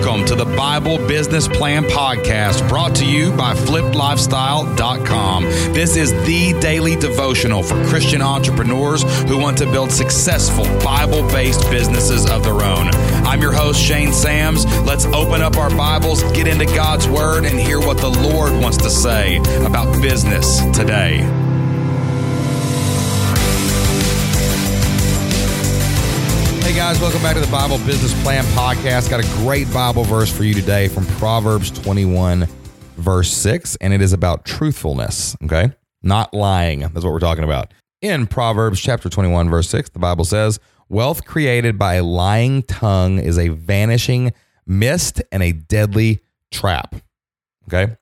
Welcome to the Bible Business Plan Podcast brought to you by flippedlifestyle.com. This is the daily devotional for Christian entrepreneurs who want to build successful Bible based businesses of their own. I'm your host, Shane Sams. Let's open up our Bibles, get into God's Word, and hear what the Lord wants to say about business today. Guys, welcome back to the Bible Business Plan Podcast. Got a great Bible verse for you today from Proverbs 21, verse 6, and it is about truthfulness, okay? Not lying. That's what we're talking about. In Proverbs chapter 21, verse 6, the Bible says, Wealth created by a lying tongue is a vanishing mist and a deadly trap. Okay.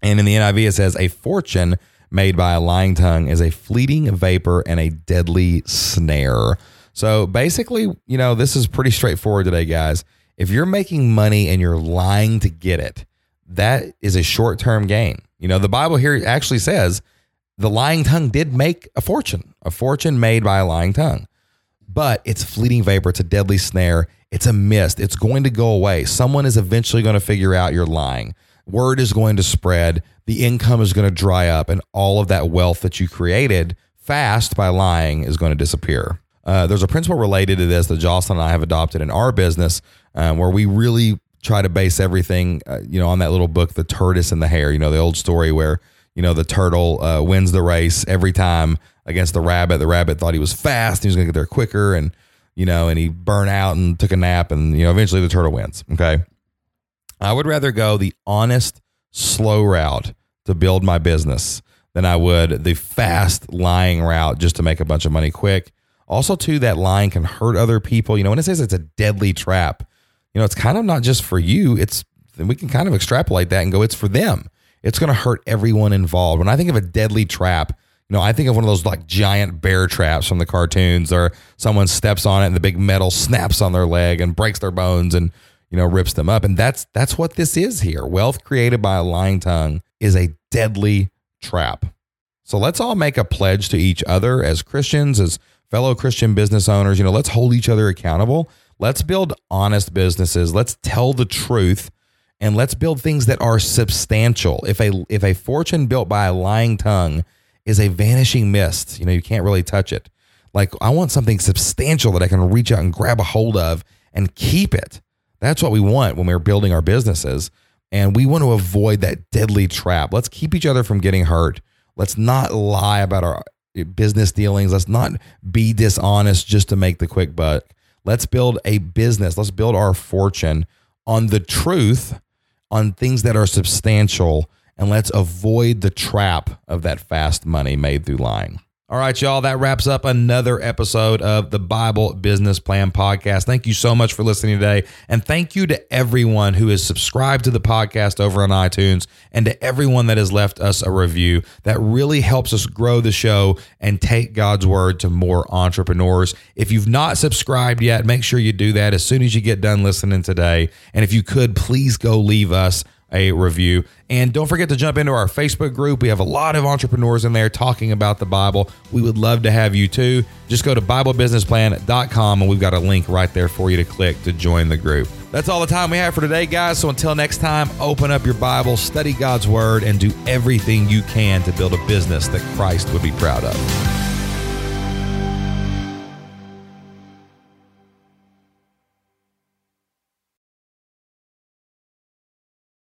And in the NIV, it says, A fortune made by a lying tongue is a fleeting vapor and a deadly snare. So basically, you know, this is pretty straightforward today, guys. If you're making money and you're lying to get it, that is a short term gain. You know, the Bible here actually says the lying tongue did make a fortune, a fortune made by a lying tongue. But it's fleeting vapor, it's a deadly snare, it's a mist, it's going to go away. Someone is eventually going to figure out you're lying. Word is going to spread, the income is going to dry up, and all of that wealth that you created fast by lying is going to disappear. Uh, there's a principle related to this that Jocelyn and I have adopted in our business, um, where we really try to base everything, uh, you know, on that little book, The Tortoise and the Hare. You know, the old story where you know the turtle uh, wins the race every time against the rabbit. The rabbit thought he was fast; he was going to get there quicker, and you know, and he burned out and took a nap, and you know, eventually the turtle wins. Okay, I would rather go the honest, slow route to build my business than I would the fast lying route just to make a bunch of money quick. Also, too, that line can hurt other people. You know, when it says it's a deadly trap, you know, it's kind of not just for you. It's we can kind of extrapolate that and go, it's for them. It's going to hurt everyone involved. When I think of a deadly trap, you know, I think of one of those like giant bear traps from the cartoons, or someone steps on it and the big metal snaps on their leg and breaks their bones and you know rips them up. And that's that's what this is here. Wealth created by a lying tongue is a deadly trap. So let's all make a pledge to each other as Christians, as fellow Christian business owners, you know, let's hold each other accountable. Let's build honest businesses. Let's tell the truth and let's build things that are substantial. If a if a fortune built by a lying tongue is a vanishing mist, you know, you can't really touch it. Like I want something substantial that I can reach out and grab a hold of and keep it. That's what we want when we're building our businesses. And we want to avoid that deadly trap. Let's keep each other from getting hurt. Let's not lie about our business dealings. Let's not be dishonest just to make the quick buck. Let's build a business. Let's build our fortune on the truth, on things that are substantial, and let's avoid the trap of that fast money made through lying. All right, y'all, that wraps up another episode of the Bible Business Plan Podcast. Thank you so much for listening today. And thank you to everyone who has subscribed to the podcast over on iTunes and to everyone that has left us a review. That really helps us grow the show and take God's word to more entrepreneurs. If you've not subscribed yet, make sure you do that as soon as you get done listening today. And if you could, please go leave us a review. And don't forget to jump into our Facebook group. We have a lot of entrepreneurs in there talking about the Bible. We would love to have you too. Just go to BibleBusinessPlan.com and we've got a link right there for you to click to join the group. That's all the time we have for today, guys. So until next time, open up your Bible, study God's Word, and do everything you can to build a business that Christ would be proud of.